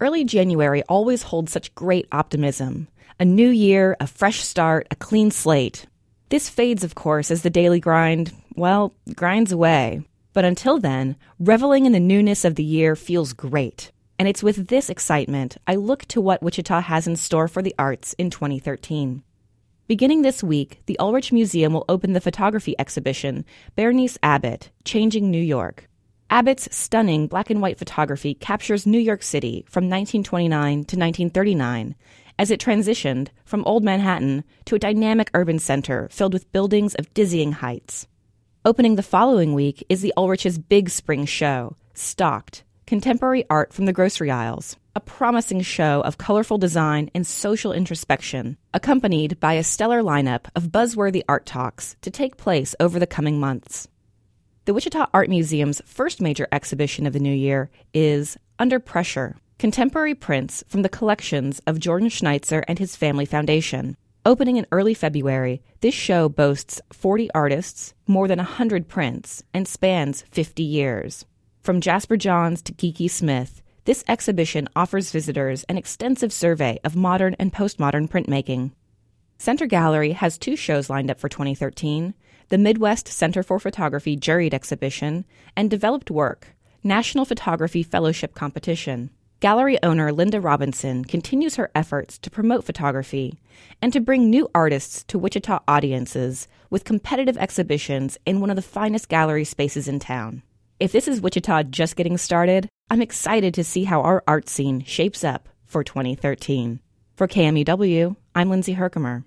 Early January always holds such great optimism. A new year, a fresh start, a clean slate. This fades, of course, as the daily grind, well, grinds away. But until then, reveling in the newness of the year feels great. And it's with this excitement I look to what Wichita has in store for the arts in 2013. Beginning this week, the Ulrich Museum will open the photography exhibition Berenice Abbott, Changing New York. Abbott's stunning black and white photography captures New York City from 1929 to 1939 as it transitioned from old Manhattan to a dynamic urban center filled with buildings of dizzying heights. Opening the following week is the Ulrich's big spring show, Stocked Contemporary Art from the Grocery Aisles, a promising show of colorful design and social introspection, accompanied by a stellar lineup of buzzworthy art talks to take place over the coming months. The Wichita Art Museum's first major exhibition of the new year is Under Pressure Contemporary Prints from the collections of Jordan Schnitzer and his Family Foundation. Opening in early February, this show boasts 40 artists, more than 100 prints, and spans 50 years. From Jasper Johns to Kiki Smith, this exhibition offers visitors an extensive survey of modern and postmodern printmaking. Center Gallery has two shows lined up for 2013 the Midwest Center for Photography Juried Exhibition, and Developed Work, National Photography Fellowship Competition. Gallery owner Linda Robinson continues her efforts to promote photography and to bring new artists to Wichita audiences with competitive exhibitions in one of the finest gallery spaces in town. If this is Wichita just getting started, I'm excited to see how our art scene shapes up for 2013. For KMUW, I'm Lindsay Herkimer.